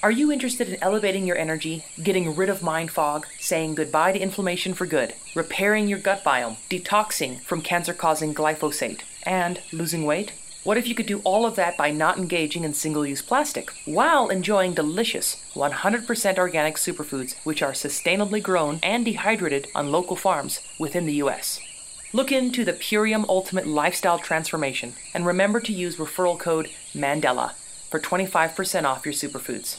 Are you interested in elevating your energy, getting rid of mind fog, saying goodbye to inflammation for good, repairing your gut biome, detoxing from cancer causing glyphosate, and losing weight? What if you could do all of that by not engaging in single use plastic while enjoying delicious 100% organic superfoods which are sustainably grown and dehydrated on local farms within the US? Look into the Purium Ultimate Lifestyle Transformation and remember to use referral code MANDELA for 25% off your superfoods.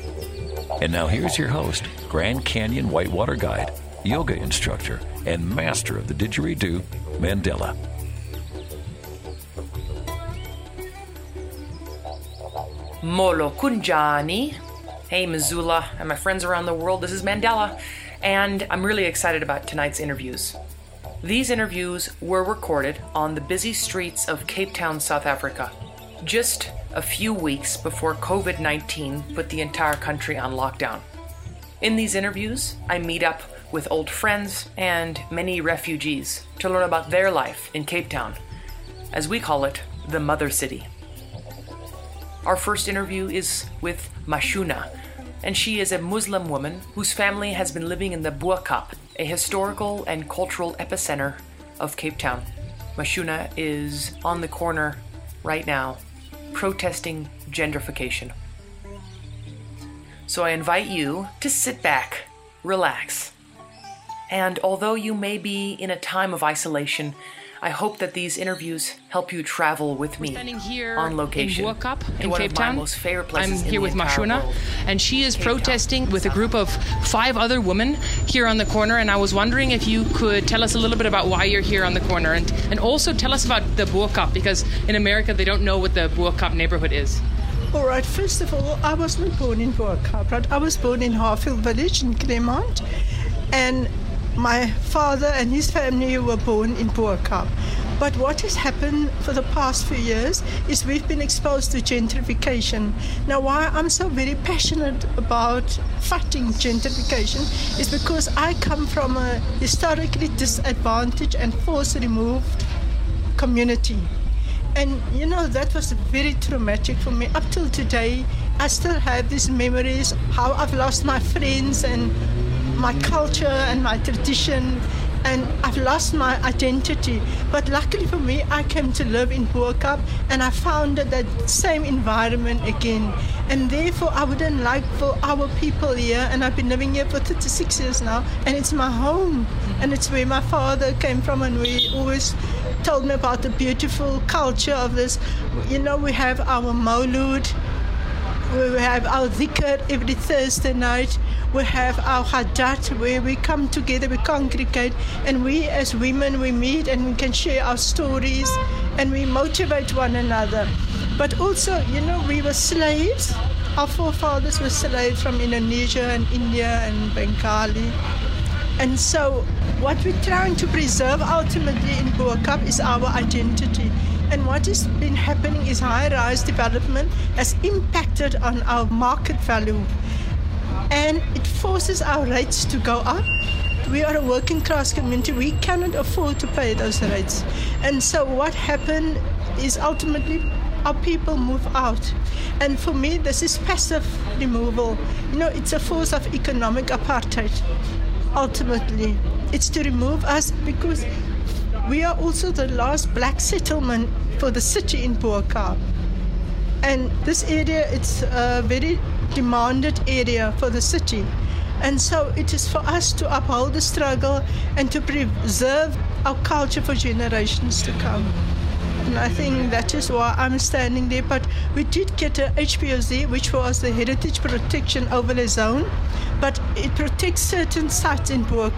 And now here's your host, Grand Canyon Whitewater Guide, yoga instructor, and master of the didgeridoo, Mandela. Molo Kunjani. Hey, Missoula, and my friends around the world, this is Mandela, and I'm really excited about tonight's interviews. These interviews were recorded on the busy streets of Cape Town, South Africa, just a few weeks before COVID 19 put the entire country on lockdown. In these interviews, I meet up with old friends and many refugees to learn about their life in Cape Town, as we call it, the Mother City. Our first interview is with Mashuna, and she is a Muslim woman whose family has been living in the Bo-Kaap, a historical and cultural epicenter of Cape Town. Mashuna is on the corner right now protesting gentrification. So I invite you to sit back, relax, and although you may be in a time of isolation, I hope that these interviews help you travel with me standing here on location in Bo-Kaap in one Cape of my Town. most favorite I'm places in here with Mashuna, world. and she is Cape Town, protesting with a group of five other women here on the corner. And I was wondering if you could tell us a little bit about why you're here on the corner, and and also tell us about the Bo-Kaap because in America they don't know what the Bo-Kaap neighborhood is. All right, first of all, I wasn't born in Bo-Kaap, right? I was born in Harfield Village in Claremont, and my father and his family were born in Bo-Kaap. But what has happened for the past few years is we've been exposed to gentrification. Now, why I'm so very passionate about fighting gentrification is because I come from a historically disadvantaged and force removed community. And you know, that was very traumatic for me. Up till today, I still have these memories how I've lost my friends and my culture and my tradition, and I've lost my identity. But luckily for me, I came to live in Bo-Kaap and I found that same environment again. And therefore, I wouldn't like for our people here, and I've been living here for 36 years now, and it's my home, mm-hmm. and it's where my father came from, and we always told me about the beautiful culture of this. You know, we have our Maulud, we have our dhikr every Thursday night. We have our hadat where we come together, we congregate, and we as women we meet and we can share our stories and we motivate one another. But also, you know, we were slaves. Our forefathers were slaves from Indonesia and India and Bengali. And so, what we're trying to preserve ultimately in Bo-Kaap is our identity. And what has been happening is high rise development has impacted on our market value. And it forces our rates to go up. We are a working class community. We cannot afford to pay those rates. And so, what happened is ultimately our people move out. And for me, this is passive removal. You know, it's a force of economic apartheid ultimately. It's to remove us because we are also the last black settlement for the city in Bo-Kaap. And this area, it's a very demanded area for the city. And so it is for us to uphold the struggle and to preserve our culture for generations to come. And I think that is why I'm standing there. But we did get a HPOZ, which was the Heritage Protection Overlay Zone, but it protects certain sites in Bo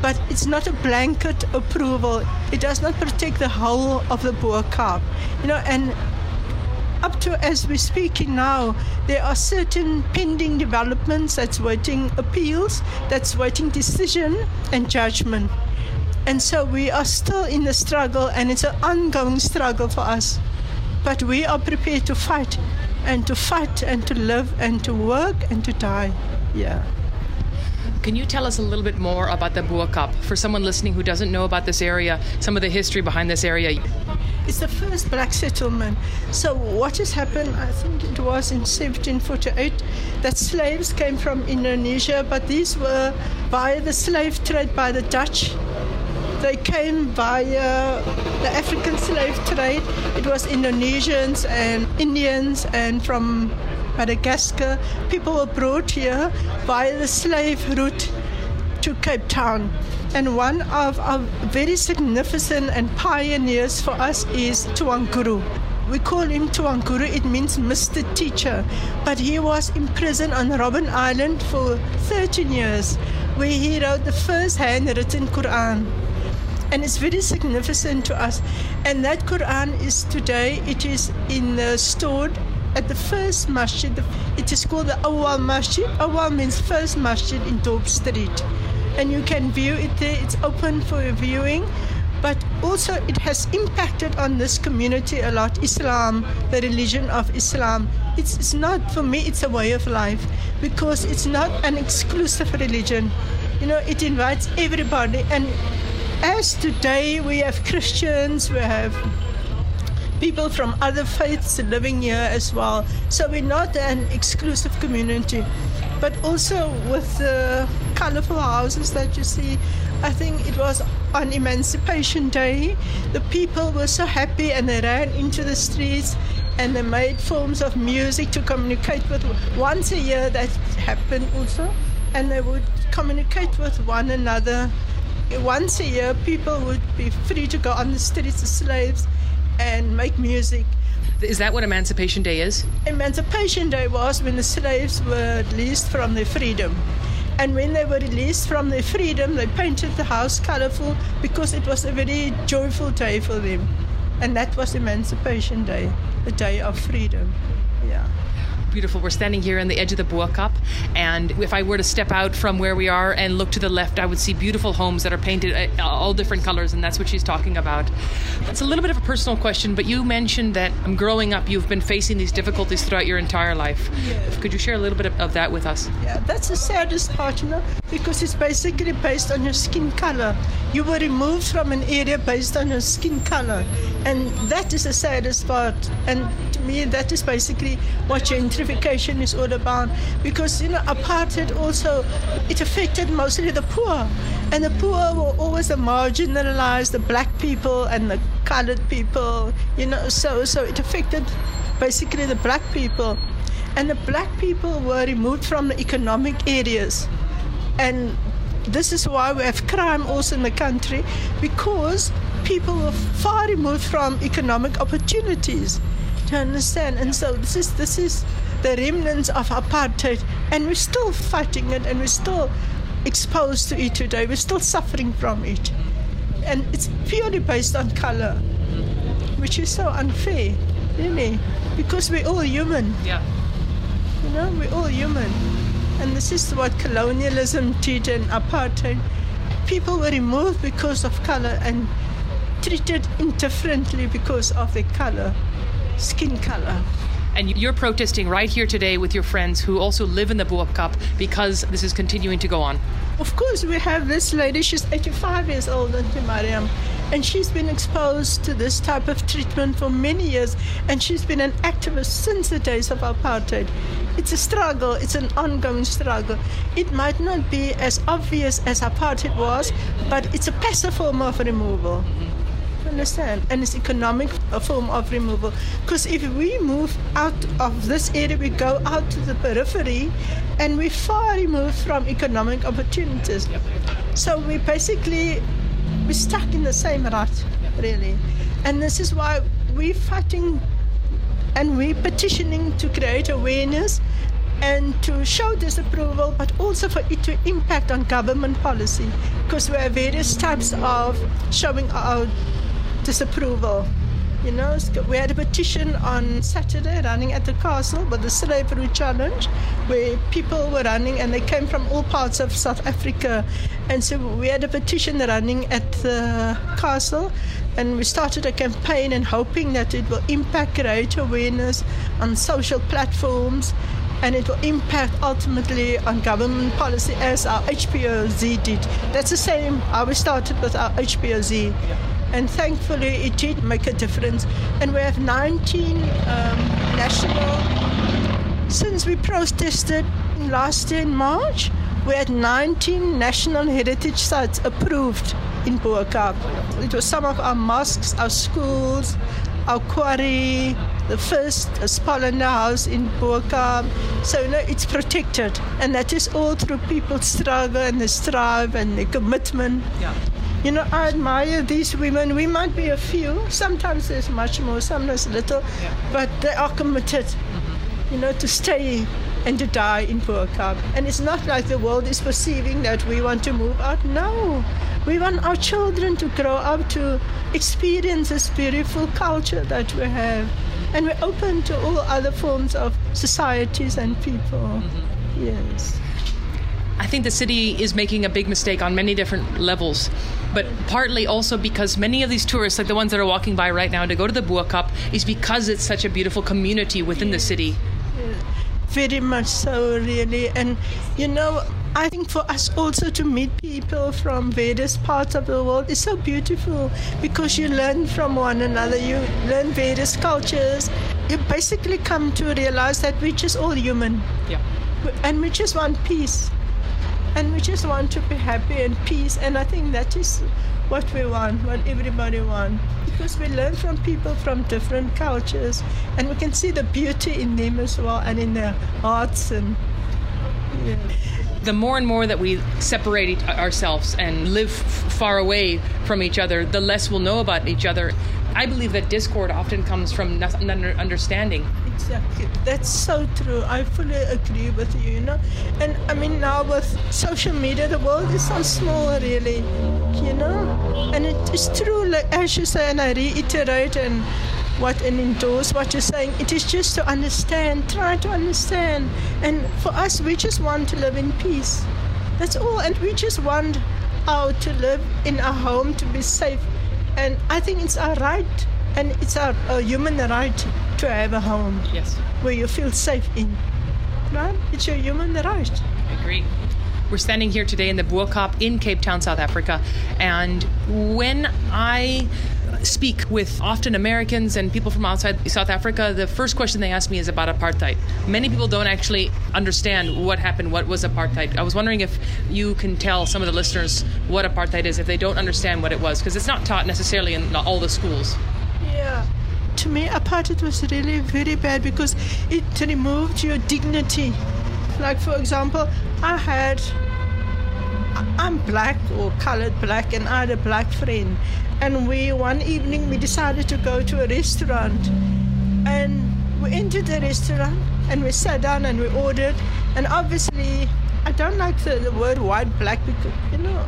But it's not a blanket approval. It does not protect the whole of the Bo You know, and up to as we're speaking now, there are certain pending developments that's waiting appeals, that's waiting decision and judgment. And so we are still in the struggle, and it's an ongoing struggle for us. But we are prepared to fight, and to fight, and to live, and to work, and to die. Yeah. Can you tell us a little bit more about the Bo Kaap for someone listening who doesn't know about this area, some of the history behind this area? It's the first black settlement. So what has happened? I think it was in 1748 that slaves came from Indonesia, but these were via the slave trade by the Dutch. They came via the African slave trade. It was Indonesians and Indians and from Madagascar. People were brought here via the slave route to Cape Town. And one of our very significant and pioneers for us is Tuan Guru. We call him Tuan Guru, it means Mr. Teacher. But he was imprisoned on Robben Island for 13 years, where he wrote the first handwritten Quran. And it's very significant to us. And that Quran is today, it is in uh, stored at the first masjid. It is called the Awal Masjid. Awal means first masjid in Dorp Street and you can view it there. It's open for viewing. But also, it has impacted on this community a lot. Islam, the religion of Islam. It's, it's not, for me, it's a way of life because it's not an exclusive religion. You know, it invites everybody. And as today we have Christians, we have people from other faiths living here as well. So we're not an exclusive community but also with the colorful houses that you see. I think it was on Emancipation Day. The people were so happy and they ran into the streets and they made forms of music to communicate with. Once a year that happened also, and they would communicate with one another. Once a year, people would be free to go on the streets as slaves and make music. Is that what Emancipation Day is? Emancipation Day was when the slaves were released from their freedom. And when they were released from their freedom, they painted the house colorful because it was a very joyful day for them. And that was Emancipation Day, the day of freedom. Yeah beautiful. We're standing here on the edge of the Bo Kaap, and if I were to step out from where we are and look to the left, I would see beautiful homes that are painted uh, all different colors, and that's what she's talking about. It's a little bit of a personal question, but you mentioned that um, growing up, you've been facing these difficulties throughout your entire life. Yes. Could you share a little bit of, that with us? Yeah, that's the saddest part, you know, because it's basically based on your skin color. You were removed from an area based on your skin color, and that is the saddest part. And to me, that is basically what your gentrification is all about because you know apartheid also it affected mostly the poor. And the poor were always the marginalized the black people and the colored people you know so so it affected basically the black people. And the black people were removed from the economic areas. And this is why we have crime also in the country because people were far removed from economic opportunities. To understand? And so this is this is the remnants of apartheid, and we're still fighting it, and we're still exposed to it today. We're still suffering from it, and it's purely based on color, which is so unfair, really, because we're all human. Yeah. You know, we're all human, and this is what colonialism did and apartheid. People were removed because of color and treated indifferently because of their color, skin color. And you're protesting right here today with your friends who also live in the Kaap because this is continuing to go on. Of course, we have this lady, she's 85 years old, Auntie Mariam, and she's been exposed to this type of treatment for many years, and she's been an activist since the days of apartheid. It's a struggle, it's an ongoing struggle. It might not be as obvious as apartheid was, but it's a passive form of removal understand? And it's economic a form of removal. Because if we move out of this area, we go out to the periphery, and we're far removed from economic opportunities. So we basically we're stuck in the same rut, really. And this is why we're fighting and we're petitioning to create awareness and to show disapproval, but also for it to impact on government policy, because we have various types of showing our disapproval. You know, we had a petition on Saturday running at the castle with the slavery challenge, where people were running and they came from all parts of South Africa. And so we had a petition running at the castle, and we started a campaign and hoping that it will impact greater awareness on social platforms and it will impact ultimately on government policy as our HPOZ did. That's the same how we started with our HPOZ and thankfully it did make a difference. And we have 19 um, national. Since we protested last year in March, we had 19 national heritage sites approved in Bo It was some of our mosques, our schools, our quarry, the first Spalender house in Bo So you know, it's protected, and that is all through people's struggle and the strive and the commitment. Yeah. You know, I admire these women. We might be a few. Sometimes there's much more, sometimes little, yeah. but they are committed, mm-hmm. you know, to stay and to die in Kaap. And it's not like the world is perceiving that we want to move out. No, we want our children to grow up to experience this beautiful culture that we have. And we're open to all other forms of societies and people. Mm-hmm. Yes. I think the city is making a big mistake on many different levels, but partly also because many of these tourists, like the ones that are walking by right now to go to the Bo Kaap, is because it's such a beautiful community within the city. Very much so, really. And, you know, I think for us also to meet people from various parts of the world is so beautiful because you learn from one another, you learn various cultures. You basically come to realize that we're just all human. Yeah. And we just want peace and we just want to be happy and peace. And i think that is what we want what everybody wants because we learn from people from different cultures. And we can see the beauty in them as well and in their hearts and yeah. the more and more that we separate ourselves and live far away from each other the less we'll know about each other i believe that discord often comes from not understanding Exactly. That's so true. I fully agree with you, you know. And I mean, now with social media, the world is so small, really, you know. And it is true, like as you say, and I reiterate and what and endorse what you're saying. It is just to understand, try to understand. And for us, we just want to live in peace. That's all. And we just want out to live in a home to be safe. And I think it's our right and it's our, a human right to have a home. Yes. Where you feel safe in. Right? It's your human right. I agree. We're standing here today in the Bo Kaap in Cape Town, South Africa. And when I speak with often Americans and people from outside South Africa, the first question they ask me is about apartheid. Many people don't actually understand what happened, what was apartheid. I was wondering if you can tell some of the listeners what apartheid is if they don't understand what it was, because it's not taught necessarily in all the schools. Yeah. To me, apartheid was really very bad because it removed your dignity. Like, for example, I had, I'm black or colored black, and I had a black friend. And we, one evening, we decided to go to a restaurant. And we entered the restaurant and we sat down and we ordered. And obviously, I don't like the, the word white, black because, you know,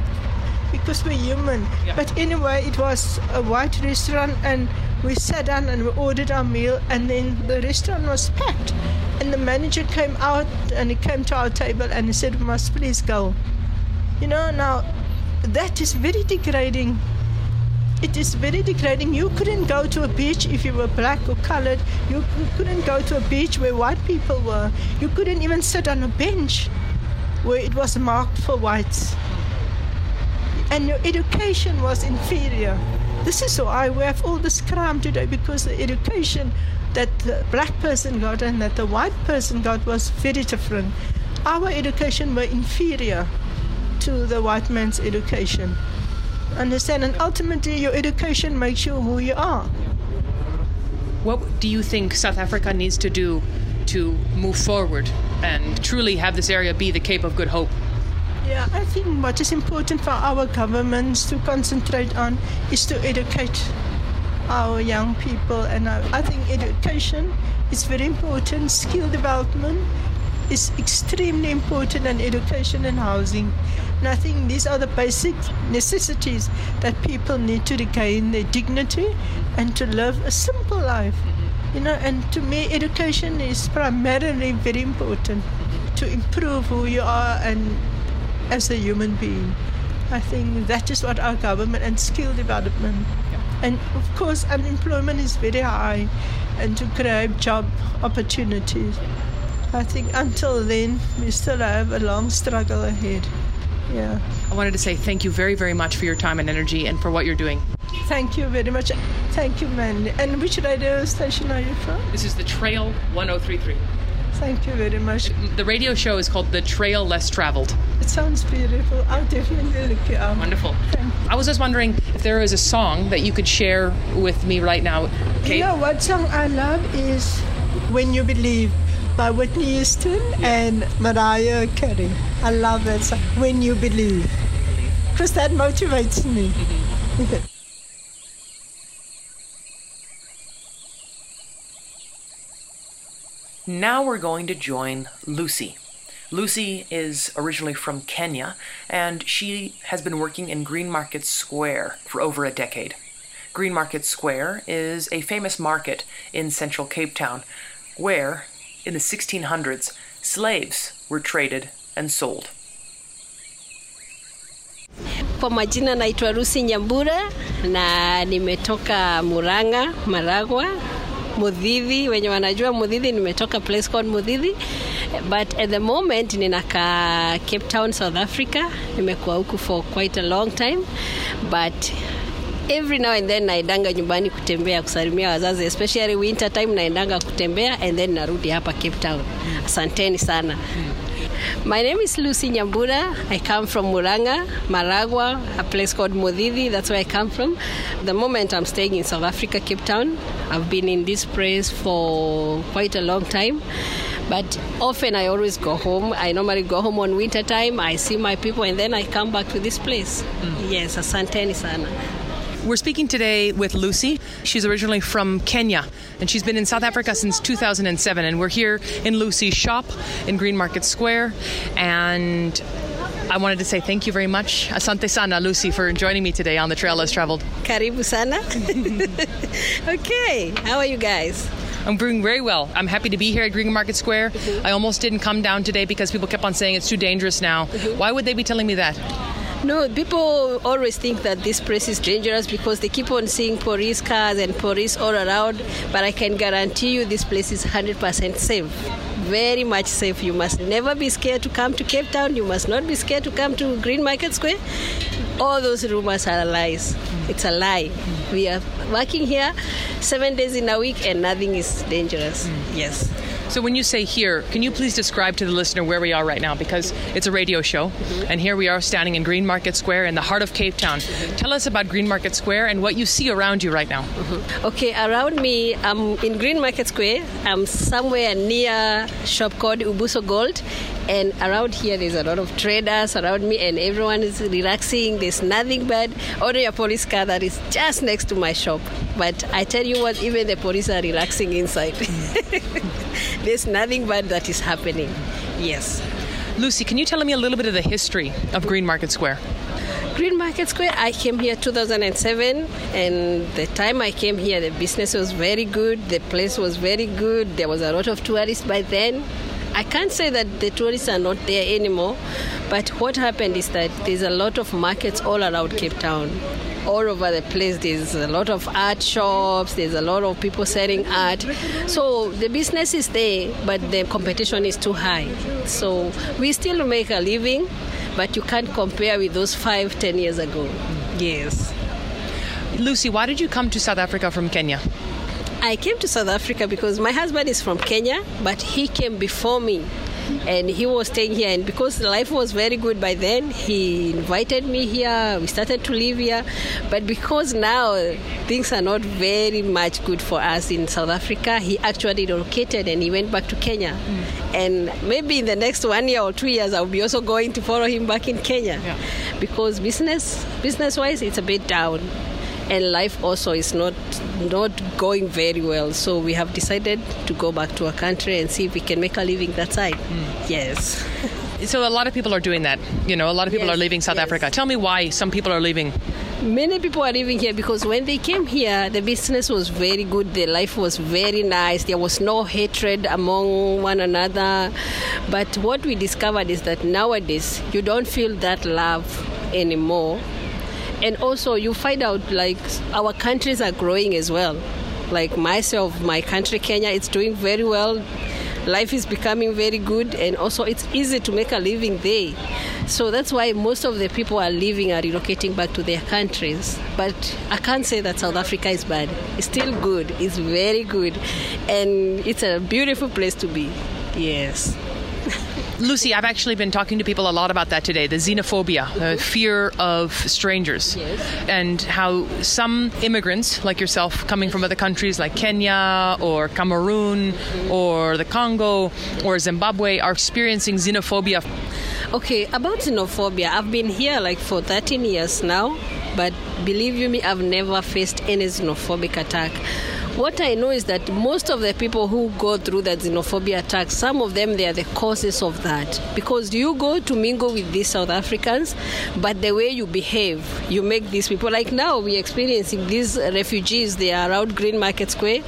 because we're human. Yeah. But anyway, it was a white restaurant and we sat down and we ordered our meal, and then the restaurant was packed. And the manager came out and he came to our table and he said, We must please go. You know, now that is very degrading. It is very degrading. You couldn't go to a beach if you were black or colored. You couldn't go to a beach where white people were. You couldn't even sit on a bench where it was marked for whites. And your education was inferior. This is why we have all this crime today because the education that the black person got and that the white person got was very different. Our education were inferior to the white man's education. Understand? And ultimately, your education makes you who you are. What do you think South Africa needs to do to move forward and truly have this area be the Cape of Good Hope? Yeah, I think what is important for our governments to concentrate on is to educate. our young people. And I, I think education is very important. Skill development is extremely important, and education and housing. And I think these are the basic necessities that people need to regain their dignity and to live a simple life. You know, and to me, education is primarily very important to improve who you are and as a human being. I think that is what our government and skill development. And of course, unemployment is very high, and to create job opportunities. I think until then, we still have a long struggle ahead. Yeah. I wanted to say thank you very, very much for your time and energy and for what you're doing. Thank you very much. Thank you, Mandy. And which radio station are you from? This is the Trail 1033. Thank you very much. The radio show is called The Trail Less Traveled. It sounds beautiful. I'll definitely look it up. Wonderful. I was just wondering if there is a song that you could share with me right now. Kate? You know what song I love is When You Believe by Whitney Houston and Mariah Carey. I love that song, When You Believe. Because that motivates me. Now we're going to join Lucy. Lucy is originally from Kenya and she has been working in Green Market Square for over a decade. Green Market Square is a famous market in central Cape Town where, in the 1600s, slaves were traded and sold. Kwa majina naitwa Rusi Nyambura na nimetoka Murang'a, Maragwa, Mudhithi. Wenye wanajua Mudhithi, nimetoka place called Mudhithi, but at the moment ninakaa Cape Town, South Africa. Nimekuwa huku for quite a long time but every now and then naendanga nyumbani kutembea kusalimia wazazi especially winter time naendanga kutembea and then narudi hapa Cape Town. Asanteni sana. My name is Lucy Nyambura. I come from Muranga, Maragwa, a place called Modidi. That's where I come from. The moment I'm staying in South Africa, Cape Town. I've been in this place for quite a long time. But often I always go home. I normally go home on winter time. I see my people and then I come back to this place. Hmm. Yes, asanteni sana. We're speaking today with Lucy. She's originally from Kenya and she's been in South Africa since 2007. And we're here in Lucy's shop in Green Market Square. And I wanted to say thank you very much, Asante Sana, Lucy, for joining me today on the Trail Less Traveled. Karibu sana. okay, how are you guys? I'm doing very well. I'm happy to be here at Green Market Square. Mm-hmm. I almost didn't come down today because people kept on saying it's too dangerous now. Mm-hmm. Why would they be telling me that? No, people always think that this place is dangerous because they keep on seeing police cars and police all around. But I can guarantee you this place is 100% safe. Very much safe. You must never be scared to come to Cape Town. You must not be scared to come to Green Market Square. All those rumors are lies. It's a lie. We are working here seven days in a week and nothing is dangerous. Mm, yes. So, when you say here, can you please describe to the listener where we are right now? Because it's a radio show, mm-hmm. and here we are standing in Green Market Square in the heart of Cape Town. Tell us about Green Market Square and what you see around you right now. Mm-hmm. Okay, around me, I'm in Green Market Square. I'm somewhere near a shop called Ubuso Gold. And around here, there's a lot of traders around me, and everyone is relaxing. There's nothing bad. Only a police car that is just next to my shop. But I tell you what, even the police are relaxing inside. there's nothing bad that is happening. Yes. Lucy, can you tell me a little bit of the history of Green Market Square? Green Market Square, I came here 2007, and the time I came here, the business was very good. The place was very good. There was a lot of tourists by then. I can't say that the tourists are not there anymore, but what happened is that there's a lot of markets all around Cape Town. All over the place, there's a lot of art shops, there's a lot of people selling art. So the business is there, but the competition is too high. So we still make a living, but you can't compare with those five, ten years ago. Yes. Lucy, why did you come to South Africa from Kenya? I came to South Africa because my husband is from Kenya, but he came before me. And he was staying here, and because life was very good by then, he invited me here. We started to live here, but because now things are not very much good for us in South Africa, he actually relocated and he went back to Kenya. Mm. And maybe in the next one year or two years, I'll be also going to follow him back in Kenya, Yeah. because business, business-wise, it's a bit down and life also is not not going very well. So we have decided to go back to our country and see if we can make a living that side. Hmm. Yes. So a lot of people are doing that. You know, a lot of people Yes, are leaving South yes. Africa. Tell me why some people are leaving. Many people are living here because when they came here, the business was very good, the life was very nice, there was no hatred among one another. But what we discovered is that nowadays you don't feel that love anymore. And also, you find out like our countries are growing as well. Like myself, my country, Kenya, it's doing very well. Life is becoming very good and also it's easy to make a living there. So that's why most of the people are leaving are relocating back to their countries. But i can't say that south africa is bad. It's still good. It's very good. And it's a beautiful place to be. Yes Lucy, I've actually been talking to people a lot about that today the xenophobia, the fear of strangers, Yes. and how some immigrants, like yourself, coming from other countries like Kenya or Cameroon or the Congo or Zimbabwe, are experiencing xenophobia. Okay, about xenophobia, I've been here like for 13 years now, but believe you me, I've never faced any xenophobic attack. What I know is that most of the people who go through that xenophobia attack, some of them they are the causes of that. Because you go to mingle with these South Africans, but the way you behave, you make these people like now we're experiencing these refugees, they are around Green Market Square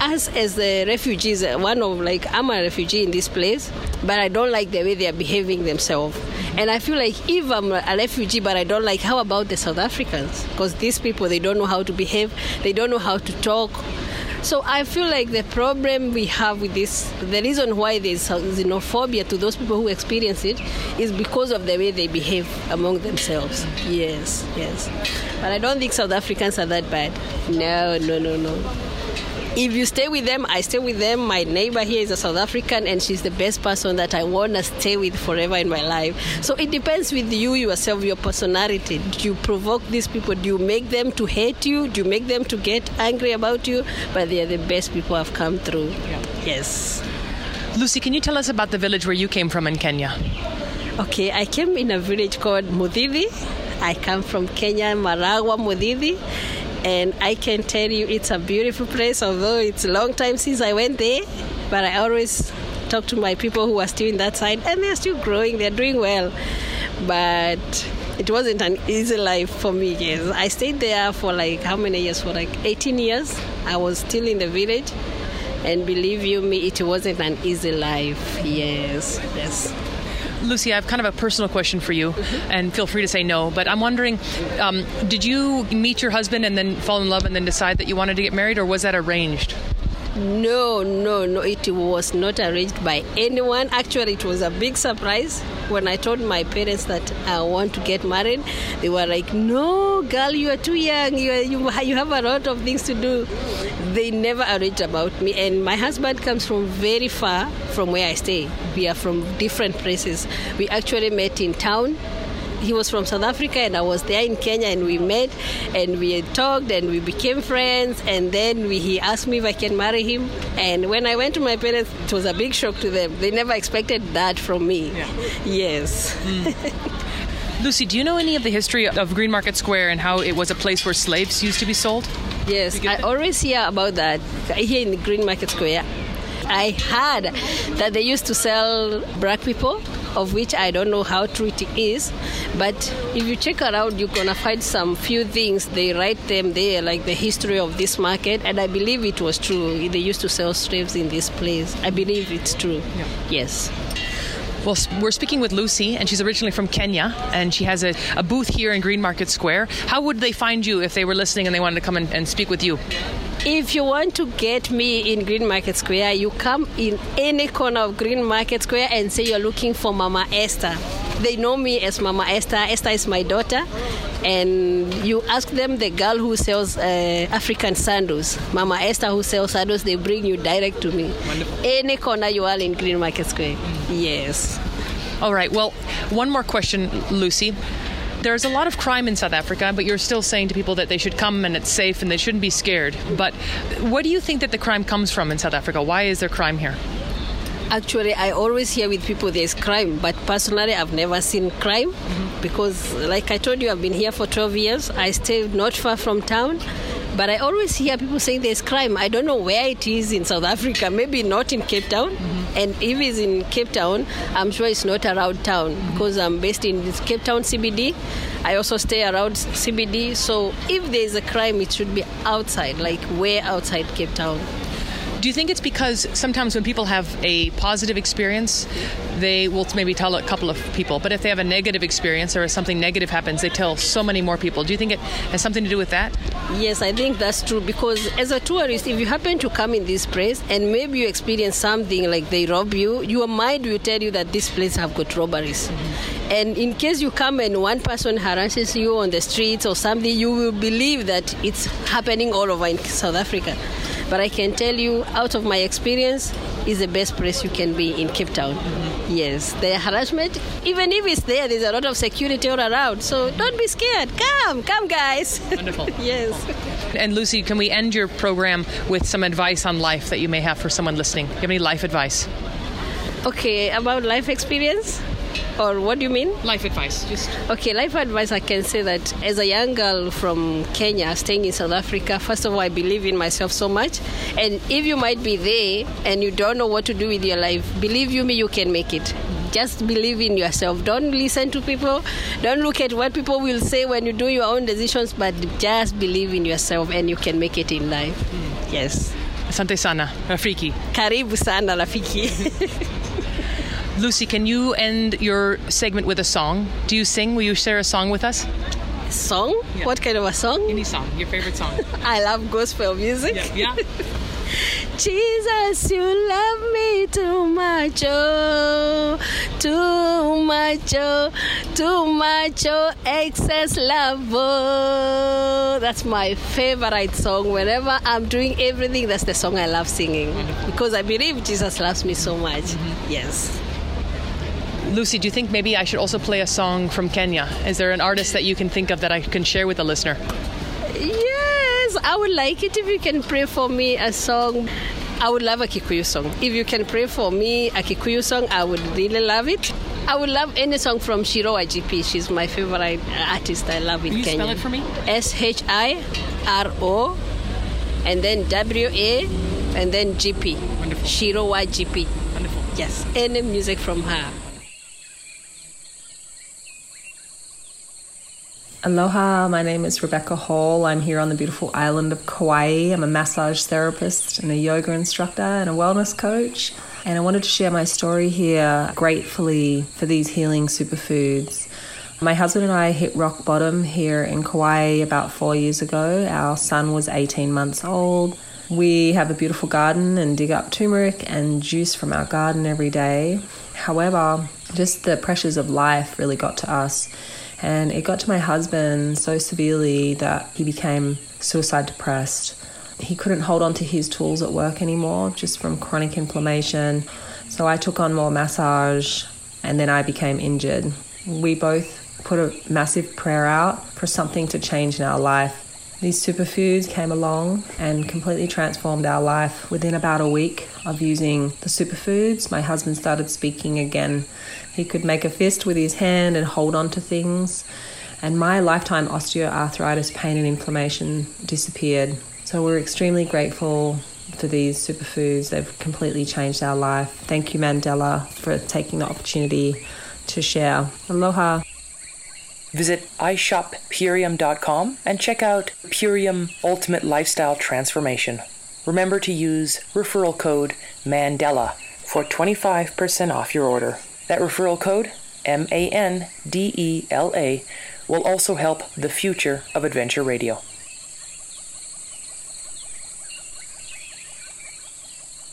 us as the refugees, uh, one of like I'm a refugee in this place, but I don't like the way they are behaving themselves. And I feel like if I'm a refugee, but I don't like, how about the South Africans? Because these people, they don't know how to behave, they don't know how to talk. So I feel like the problem we have with this, the reason why there's xenophobia to those people who experience it, is because of the way they behave among themselves. Yes, yes. But I don't think South Africans are that bad. No, no, no, no if you stay with them, I stay with them. My neighbor here is a South African, and she's the best person that I want to stay with forever in my life. So it depends with you yourself, your personality. Do you provoke these people? Do you make them to hate you? Do you make them to get angry about you? But they are the best people I've come through. Yes. Lucy, can you tell us about the village where you came from in Kenya? Okay, I came in a village called Mudidi. I come from Kenya, Maragwa, Mudidi. And I can tell you it's a beautiful place, although it's a long time since I went there. But I always talk to my people who are still in that side, and they're still growing, they're doing well. But it wasn't an easy life for me, yes. I stayed there for like how many years? For like 18 years. I was still in the village. And believe you me, it wasn't an easy life. Yes, yes. Lucy, I have kind of a personal question for you, and feel free to say no. But I'm wondering, um, did you meet your husband and then fall in love and then decide that you wanted to get married, or was that arranged? No, no, no. It was not arranged by anyone. Actually, it was a big surprise when I told my parents that I want to get married. They were like, "No, girl, you are too young. You are, you, you have a lot of things to do." They never arranged about me. And my husband comes from very far from where I stay. We are from different places. We actually met in town he was from South Africa and I was there in Kenya and we met and we talked and we became friends and then we, he asked me if I can marry him. And when I went to my parents it was a big shock to them. They never expected that from me. Yeah. yes. Hmm. Lucy, do you know any of the history of Green Market Square and how it was a place where slaves used to be sold? yes I always hear about that here in Green Market Square. I heard that they used to sell black people, of which I don't know how true it is. But if you check around, you're gonna find some few things. They write them there, like the history of this market, and I believe it was true. They used to sell slaves in this place. I believe it's true. Yes. Well, we're speaking with Lucy, and she's originally from Kenya, and she has a, a booth here in Green Market Square. How would they find you if they were listening and they wanted to come and, and speak with you? If you want to get me in Green Market Square, you come in any corner of Green Market Square and say you're looking for Mama Esther. They know me as Mama Esther. Esther is my daughter. And you ask them the girl who sells uh, African sandals, Mama Esther who sells sandals, they bring you direct to me. Wonderful. Any corner you are in Green Market Square. Yes. All right. Well, one more question, Lucy. There's a lot of crime in South Africa, but you're still saying to people that they should come and it's safe and they shouldn't be scared. But what do you think that the crime comes from in South Africa? Why is there crime here? Actually, I always hear with people there's crime, but personally, I've never seen crime mm-hmm. because, like I told you, I've been here for 12 years. I stay not far from town. But I always hear people saying there's crime. I don't know where it is in South Africa. Maybe not in Cape Town. Mm-hmm. And if it's in Cape Town, I'm sure it's not around town because I'm based in Cape Town CBD. I also stay around CBD. So if there's a crime, it should be outside, like way outside Cape Town. Do you think it's because sometimes when people have a positive experience, they will maybe tell a couple of people, but if they have a negative experience or something negative happens, they tell so many more people. Do you think it has something to do with that? Yes, I think that's true because as a tourist, if you happen to come in this place and maybe you experience something like they rob you, your mind will tell you that this place have got robberies. Mm-hmm. And in case you come and one person harasses you on the streets or something, you will believe that it's happening all over in South Africa. But I can tell you, out of my experience, is the best place you can be in Cape Town. Mm-hmm. Yes, the harassment, even if it's there, there's a lot of security all around. So don't be scared. Come, come, guys. Wonderful. yes. And Lucy, can we end your program with some advice on life that you may have for someone listening? Do you have any life advice? Okay, about life experience? Or what do you mean? Life advice. Just okay. Life advice. I can say that as a young girl from Kenya, staying in South Africa, first of all, I believe in myself so much. And if you might be there and you don't know what to do with your life, believe you me, you can make it. Just believe in yourself. Don't listen to people. Don't look at what people will say when you do your own decisions, but just believe in yourself and you can make it in life. Mm. Yes. Asante sana, Rafiki. Karibu sana, Rafiki. Lucy, can you end your segment with a song? Do you sing? Will you share a song with us? Song? Yeah. What kind of a song? Any song, your favorite song. I love gospel music. Yeah. yeah. Jesus, you love me too much, oh, too much, oh, too much, oh, excess love. Oh. That's my favorite song. Whenever I'm doing everything, that's the song I love singing because I believe Jesus loves me so much. Mm-hmm. Yes. Lucy, do you think maybe I should also play a song from Kenya? Is there an artist that you can think of that I can share with the listener? Yes, I would like it if you can pray for me a song. I would love a Kikuyu song. If you can pray for me a Kikuyu song, I would really love it. I would love any song from Shiro GP. She's my favorite uh, artist. I love it. Can you Kenya. spell it for me? S H I R O, and then W A, and then GP. Wonderful. Shiro GP. Wonderful. Yes, any music from her. Aloha, my name is Rebecca Hall. I'm here on the beautiful island of Kauai. I'm a massage therapist and a yoga instructor and a wellness coach. And I wanted to share my story here gratefully for these healing superfoods. My husband and I hit rock bottom here in Kauai about four years ago. Our son was 18 months old. We have a beautiful garden and dig up turmeric and juice from our garden every day. However, just the pressures of life really got to us and it got to my husband so severely that he became suicide depressed. He couldn't hold on to his tools at work anymore just from chronic inflammation. So I took on more massage and then I became injured. We both put a massive prayer out for something to change in our life. These superfoods came along and completely transformed our life. Within about a week of using the superfoods, my husband started speaking again he could make a fist with his hand and hold on to things. And my lifetime osteoarthritis, pain, and inflammation disappeared. So we're extremely grateful for these superfoods. They've completely changed our life. Thank you, Mandela, for taking the opportunity to share. Aloha. Visit ishoppurium.com and check out Purium Ultimate Lifestyle Transformation. Remember to use referral code MANDELA for 25% off your order. That referral code, M A N D E L A, will also help the future of Adventure Radio.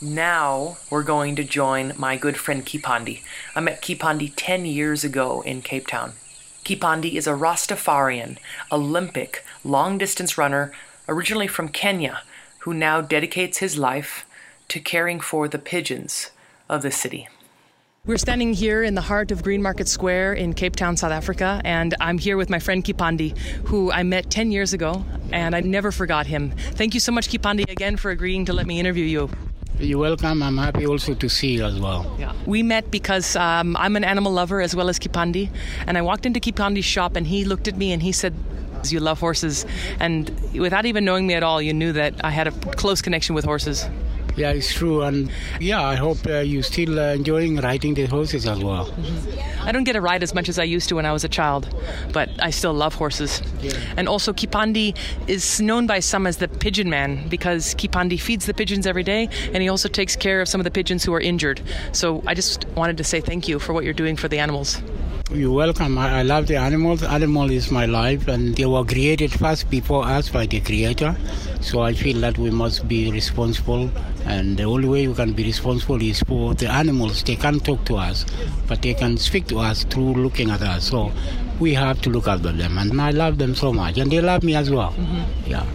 Now we're going to join my good friend Kipandi. I met Kipandi 10 years ago in Cape Town. Kipandi is a Rastafarian, Olympic, long distance runner originally from Kenya who now dedicates his life to caring for the pigeons of the city. We're standing here in the heart of Green Market Square in Cape Town, South Africa, and I'm here with my friend Kipandi, who I met 10 years ago, and I never forgot him. Thank you so much, Kipandi, again for agreeing to let me interview you. You're welcome. I'm happy also to see you as well. Yeah. We met because um, I'm an animal lover as well as Kipandi. And I walked into Kipandi's shop and he looked at me and he said, You love horses. And without even knowing me at all, you knew that I had a close connection with horses. Yeah, it's true. And yeah, I hope uh, you're still uh, enjoying riding the horses as well. Mm-hmm. I don't get a ride as much as I used to when I was a child, but I still love horses. Yeah. And also, Kipandi is known by some as the pigeon man because Kipandi feeds the pigeons every day and he also takes care of some of the pigeons who are injured. So I just wanted to say thank you for what you're doing for the animals. You're welcome. I, love the animals. Animal is my life, and they were created first before us by the Creator. So I feel that we must be responsible, and the only way we can be responsible is for the animals. They can't talk to us, but they can speak to us through looking at us. So we have to look after them, and I love them so much, and they love me as well. Mm-hmm. Yeah.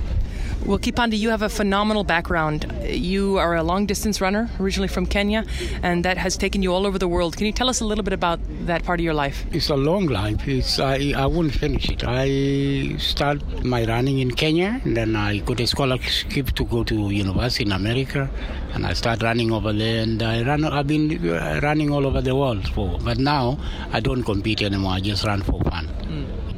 Well, Kipandi, you have a phenomenal background. You are a long distance runner, originally from Kenya, and that has taken you all over the world. Can you tell us a little bit about that part of your life? It's a long life. It's I, I wouldn't finish it. I started my running in Kenya, and then I got a scholarship to go to university in America, and I started running over there. And I run. I've been uh, running all over the world for, but now I don't compete anymore. I just run for fun.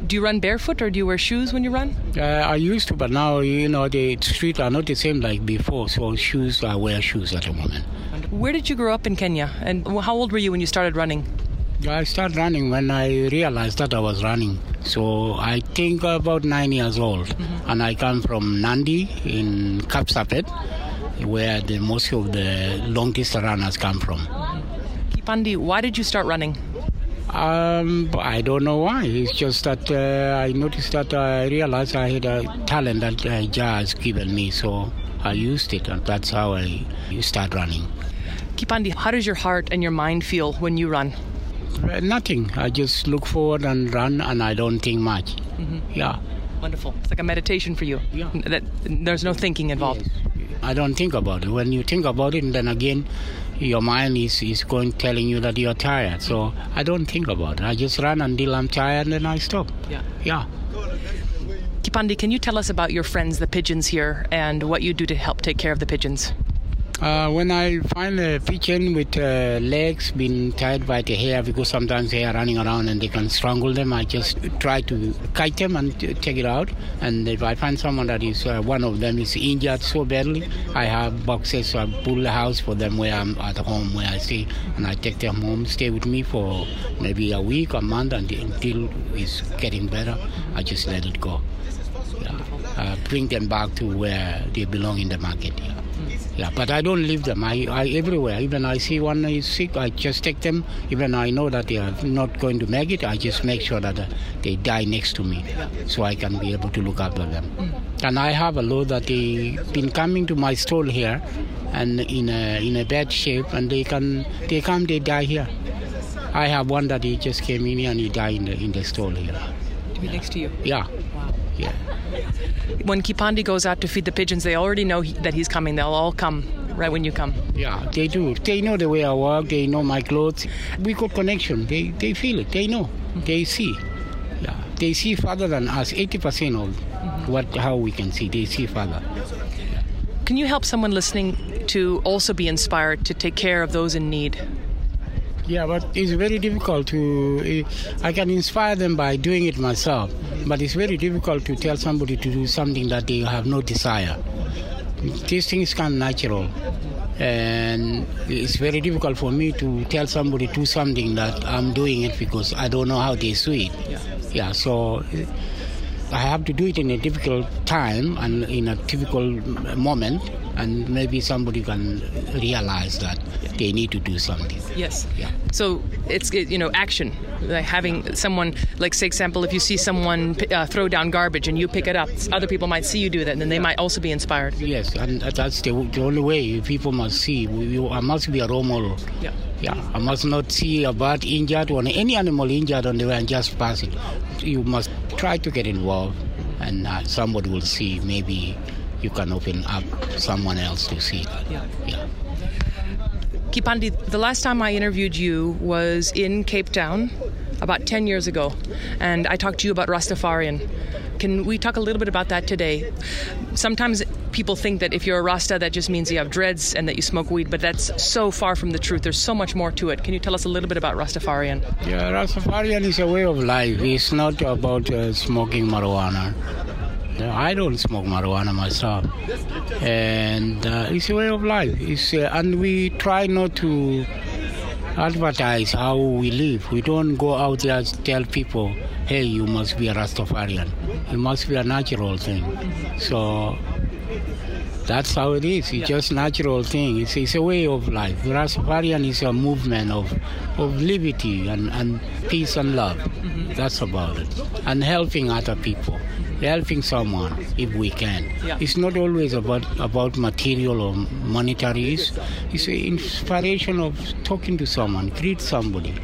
Do you run barefoot or do you wear shoes when you run? Uh, I used to, but now you know the streets are not the same like before. So shoes, I wear shoes at the moment. Where did you grow up in Kenya, and how old were you when you started running? I started running when I realized that I was running. So I think about nine years old, mm-hmm. and I come from Nandi in Kapsabet, where the most of the longest runners come from. Kipandi, why did you start running? Um, I don't know why. It's just that uh, I noticed that I realized I had a talent that uh, Jah has given me, so I used it, and that's how I start running. Kipandi, how does your heart and your mind feel when you run? Uh, nothing. I just look forward and run, and I don't think much. Mm-hmm. Yeah. Wonderful. It's like a meditation for you. Yeah. That, there's no thinking involved. Yes. I don't think about it. When you think about it, and then again, your mind is, is going telling you that you're tired. So I don't think about it. I just run until I'm tired and then I stop. Yeah. Yeah. Kipandi, can you tell us about your friends, the pigeons here, and what you do to help take care of the pigeons? Uh, when I find a pigeon with uh, legs being tied by the hair, because sometimes they are running around and they can strangle them, I just try to kite them and take it out. And if I find someone that is uh, one of them is injured so badly, I have boxes. So I pull the house for them where I'm at home, where I stay, and I take them home, stay with me for maybe a week, a month, until it's getting better. I just let it go. Yeah. Uh, bring them back to where they belong in the market. Yeah. Yeah, but I don't leave them. I, I everywhere. Even I see one is sick, I just take them. Even I know that they are not going to make it, I just make sure that uh, they die next to me, so I can be able to look after them. Mm. And I have a lot that they been coming to my stall here, and in a in a bad shape, and they can they come they die here. I have one that he just came in here and he died in the in the stall here. To be next to you. Yeah. When Kipandi goes out to feed the pigeons, they already know he, that he's coming. They'll all come right when you come. Yeah, they do. They know the way I walk. They know my clothes. We got connection. They they feel it. They know. Mm-hmm. They see. Yeah, they see farther than us. Eighty percent of mm-hmm. what how we can see. They see farther. Can you help someone listening to also be inspired to take care of those in need? Yeah, but it's very difficult to. Eh, I can inspire them by doing it myself, but it's very difficult to tell somebody to do something that they have no desire. These things come natural, and it's very difficult for me to tell somebody to do something that I'm doing it because I don't know how they do it. Yeah, so eh, I have to do it in a difficult time and in a difficult moment, and maybe somebody can realize that they need to do something. Yes. Yeah. So it's you know action, like having someone like say example if you see someone uh, throw down garbage and you pick it up, other people might see you do that, and then they might also be inspired. Yes, and that's the, the only way people must see. You, I must be a role model. Yeah. Yeah, I must not see a bird injured or any animal injured on the way and just pass it. You must try to get involved, and uh, somebody will see. Maybe you can open up someone else to see. Yeah. Yeah. Kipandi, the last time I interviewed you was in Cape Town about 10 years ago, and I talked to you about Rastafarian. Can we talk a little bit about that today? Sometimes people think that if you're a Rasta, that just means you have dreads and that you smoke weed, but that's so far from the truth. There's so much more to it. Can you tell us a little bit about Rastafarian? Yeah, Rastafarian is a way of life. It's not about uh, smoking marijuana. I don't smoke marijuana myself, and uh, it's a way of life. It's, uh, and we try not to advertise how we live. We don't go out there and tell people, "Hey, you must be a Rastafarian." It must be a natural thing. So that's how it is. It's Yeah. just natural thing. It's, it's a way of life. Rastafarian is a movement of, of liberty and, and peace and love. Mm-hmm. That's about it. And helping other people. Helping someone if we can. Yeah. It's not always about about material or monetary. It's, it's an inspiration of talking to someone, greet somebody,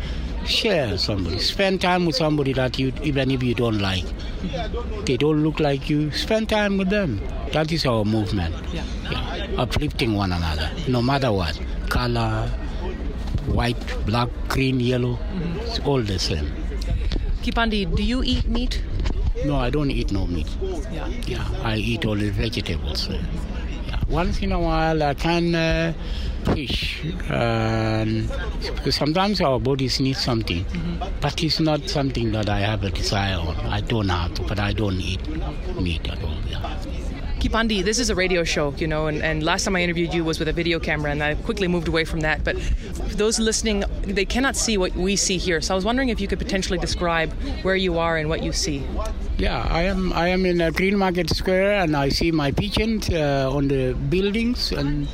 share somebody, spend time with somebody that you even if you don't like. They don't look like you. Spend time with them. That is our movement. Yeah. Yeah. Uplifting one another, no matter what. Color, white, black, green, yellow, it's all the same. Kipandi, do you eat meat? No, I don't eat no meat. Yeah. Yeah, I eat only vegetables. Once in a while, I can uh, fish, and because sometimes our bodies need something, but it's not something that I have a desire on. I don't have to, but I don't eat meat at all. Yeah. Kipandi, this is a radio show, you know, and, and last time I interviewed you was with a video camera, and I quickly moved away from that. But those listening, they cannot see what we see here. So I was wondering if you could potentially describe where you are and what you see. Yeah, I am. I am in a Green Market Square, and I see my pigeons uh, on the buildings, and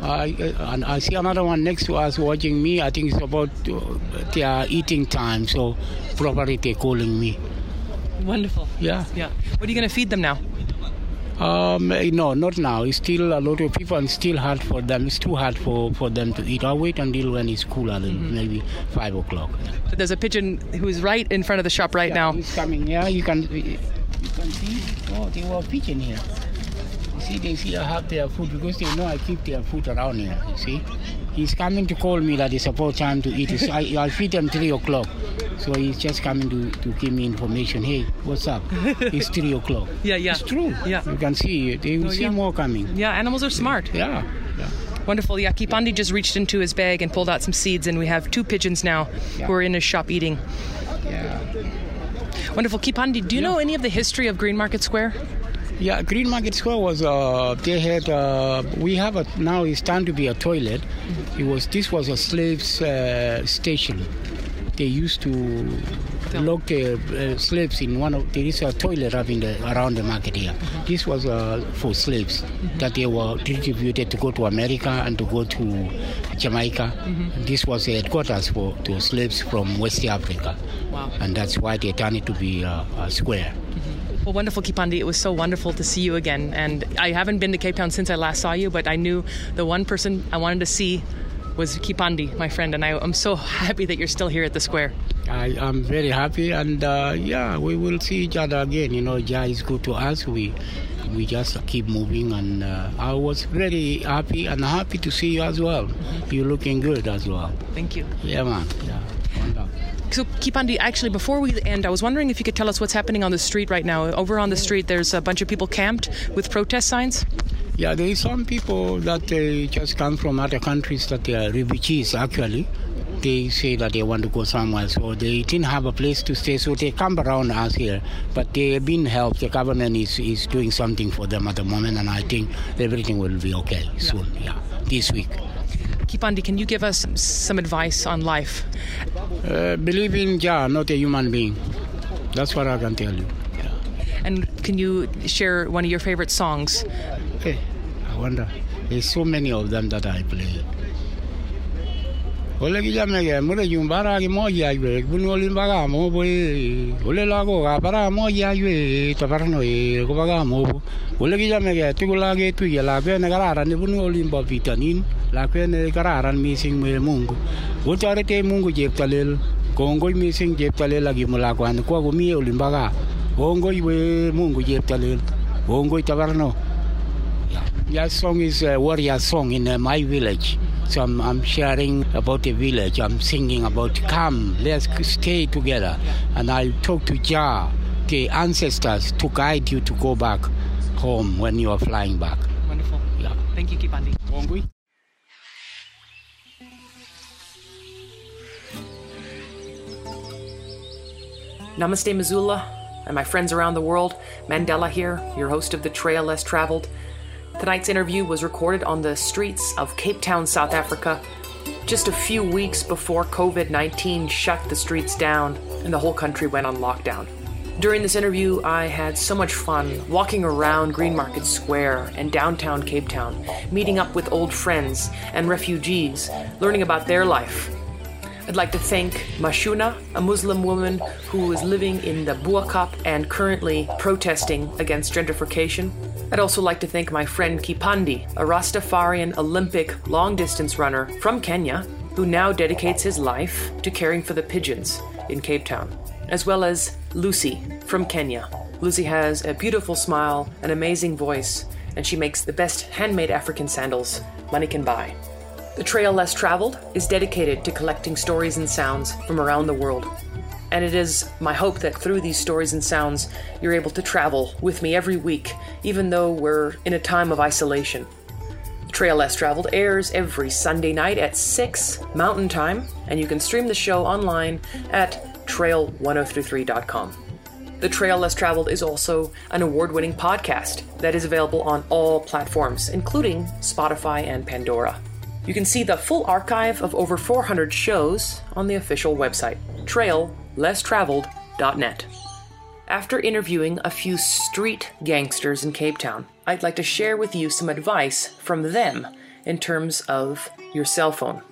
I uh, and I see another one next to us watching me. I think it's about uh, their eating time, so probably they're calling me. Wonderful. Yeah. Yeah. What are you going to feed them now? Um, eh, no, not now. It's still a lot of people, and still hard for them. It's too hard for, for them to eat. I'll wait until when it's cooler, then maybe five o'clock. There's a pigeon who's right in front of the shop right now. He's coming. Yeah, you can you can see. Oh, they were pigeon here. You see, they see I have their food because they know I keep their food around here. You see, he's coming to call me that it's about time to eat. It's, I, I feed them three o'clock, so he's just coming to, to give me information. Hey, what's up? It's three o'clock. Yeah, yeah. It's true. Yeah. you can see. They will Oh, see yeah. more coming. Yeah, animals are smart. Yeah. yeah. Wonderful. Yeah, Kipandi just reached into his bag and pulled out some seeds, and we have two pigeons now who are in his shop eating. Yeah. Wonderful. Kipandi, do you know any of the history of Green Market Square? Yeah, Green Market Square was uh, they had uh, we have a now it's time to be a toilet. It was this was a slaves uh, station. They used to lock the uh, slaves in one of there is a toilet up in the around the market here. This was uh, for slaves that they were distributed to go to America and to go to Jamaica. This was the headquarters for to slaves from West Africa. Wow. And that's why they turned it to be uh, a square. Well, wonderful, Kipandi. It was so wonderful to see you again. And I haven't been to Cape Town since I last saw you, but I knew the one person I wanted to see was Kipandi, my friend. And I, I'm so happy that you're still here at the square. I am very happy, and uh, yeah, we will see each other again. You know, Jah is good to us. We we just keep moving, and uh, I was very happy and happy to see you as well. You're looking good as well. Thank you. Yeah, man. Yeah. wonderful. So, Kipandi, actually, before we end, I was wondering if you could tell us what's happening on the street right now. Over on the street, there's a bunch of people camped with protest signs. Yeah, there is some people that they just come from other countries that they are refugees actually. They say that they want to go somewhere, so they didn't have a place to stay, so they come around us here. But they have been helped. The government is, is doing something for them at the moment, and I think everything will be okay soon. Yeah, this week. Kipandi, can you give us some advice on life? Uh, believe in Jah, not a human being. That's what I can tell you. Yeah. And can you share one of your favorite songs? Hey, I wonder. There's so many of them that I play. Ole ki jame ke mure jum bara ki mo ya yue bunu oli baga mo bo ole la go ga bara mo ya yue to bara no e ko baga mo bo ole ki jame ke tu la ke tu ya la ke ne gara ran bunu ba vitamin la ne gara ran mi mungu mungu je talel kongo mi sing je talel lagi mo la ko an ko go baga kongo we mungu song is a warrior song in uh, my village. So I'm, I'm sharing about the village. I'm singing about come, let's stay together. And I'll talk to Jah, the ancestors, to guide you to go back home when you are flying back. Wonderful. Yeah. Thank you, Kipandi. Wongui. Namaste, Missoula, and my friends around the world. Mandela here, your host of The Trail Less Traveled. Tonight's interview was recorded on the streets of Cape Town, South Africa, just a few weeks before COVID 19 shut the streets down and the whole country went on lockdown. During this interview, I had so much fun walking around Green Market Square and downtown Cape Town, meeting up with old friends and refugees, learning about their life. I'd like to thank Mashuna, a Muslim woman who is living in the Bo-Kaap and currently protesting against gentrification. I'd also like to thank my friend Kipandi, a Rastafarian Olympic long distance runner from Kenya, who now dedicates his life to caring for the pigeons in Cape Town, as well as Lucy from Kenya. Lucy has a beautiful smile, an amazing voice, and she makes the best handmade African sandals money can buy. The Trail Less Traveled is dedicated to collecting stories and sounds from around the world. And it is my hope that through these stories and sounds, you're able to travel with me every week, even though we're in a time of isolation. The Trail Less Traveled airs every Sunday night at 6 Mountain Time, and you can stream the show online at trail1033.com. The Trail Less Traveled is also an award winning podcast that is available on all platforms, including Spotify and Pandora. You can see the full archive of over 400 shows on the official website, traillesstraveled.net. After interviewing a few street gangsters in Cape Town, I'd like to share with you some advice from them in terms of your cell phone.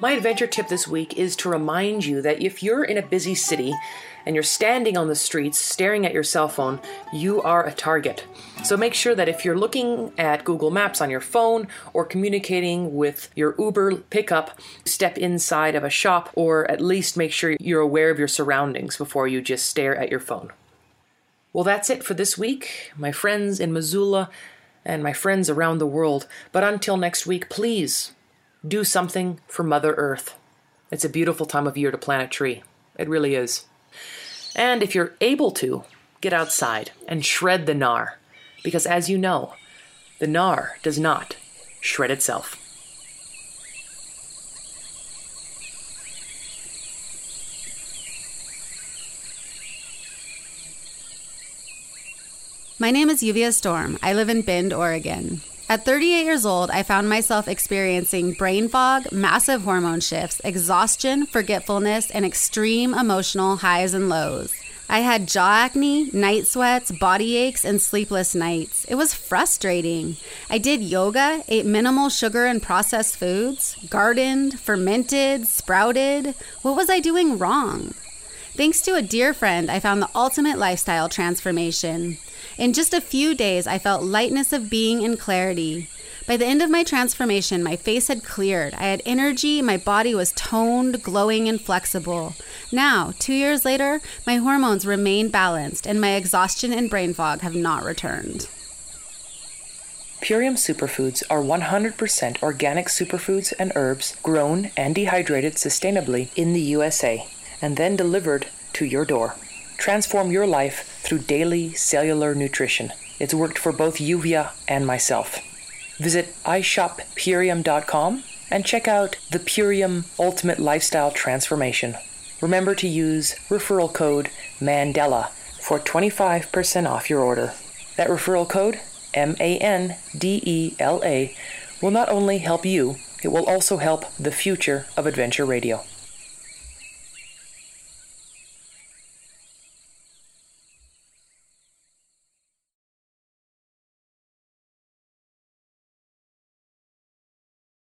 My adventure tip this week is to remind you that if you're in a busy city and you're standing on the streets staring at your cell phone, you are a target. So make sure that if you're looking at Google Maps on your phone or communicating with your Uber pickup, step inside of a shop or at least make sure you're aware of your surroundings before you just stare at your phone. Well, that's it for this week, my friends in Missoula and my friends around the world. But until next week, please do something for Mother Earth. It's a beautiful time of year to plant a tree. It really is. And if you're able to, get outside and shred the gnar. Because as you know, the gnar does not shred itself. My name is Yuvia Storm. I live in Bend, Oregon. At 38 years old, I found myself experiencing brain fog, massive hormone shifts, exhaustion, forgetfulness, and extreme emotional highs and lows. I had jaw acne, night sweats, body aches, and sleepless nights. It was frustrating. I did yoga, ate minimal sugar and processed foods, gardened, fermented, sprouted. What was I doing wrong? Thanks to a dear friend, I found the ultimate lifestyle transformation. In just a few days, I felt lightness of being and clarity. By the end of my transformation, my face had cleared. I had energy, my body was toned, glowing, and flexible. Now, two years later, my hormones remain balanced, and my exhaustion and brain fog have not returned. Purium superfoods are 100% organic superfoods and herbs grown and dehydrated sustainably in the USA and then delivered to your door. Transform your life through daily cellular nutrition. It's worked for both Yuvia and myself. Visit ishoppurium.com and check out the Purium Ultimate Lifestyle Transformation. Remember to use referral code MANDELA for 25% off your order. That referral code, M A N D E L A, will not only help you, it will also help the future of adventure radio.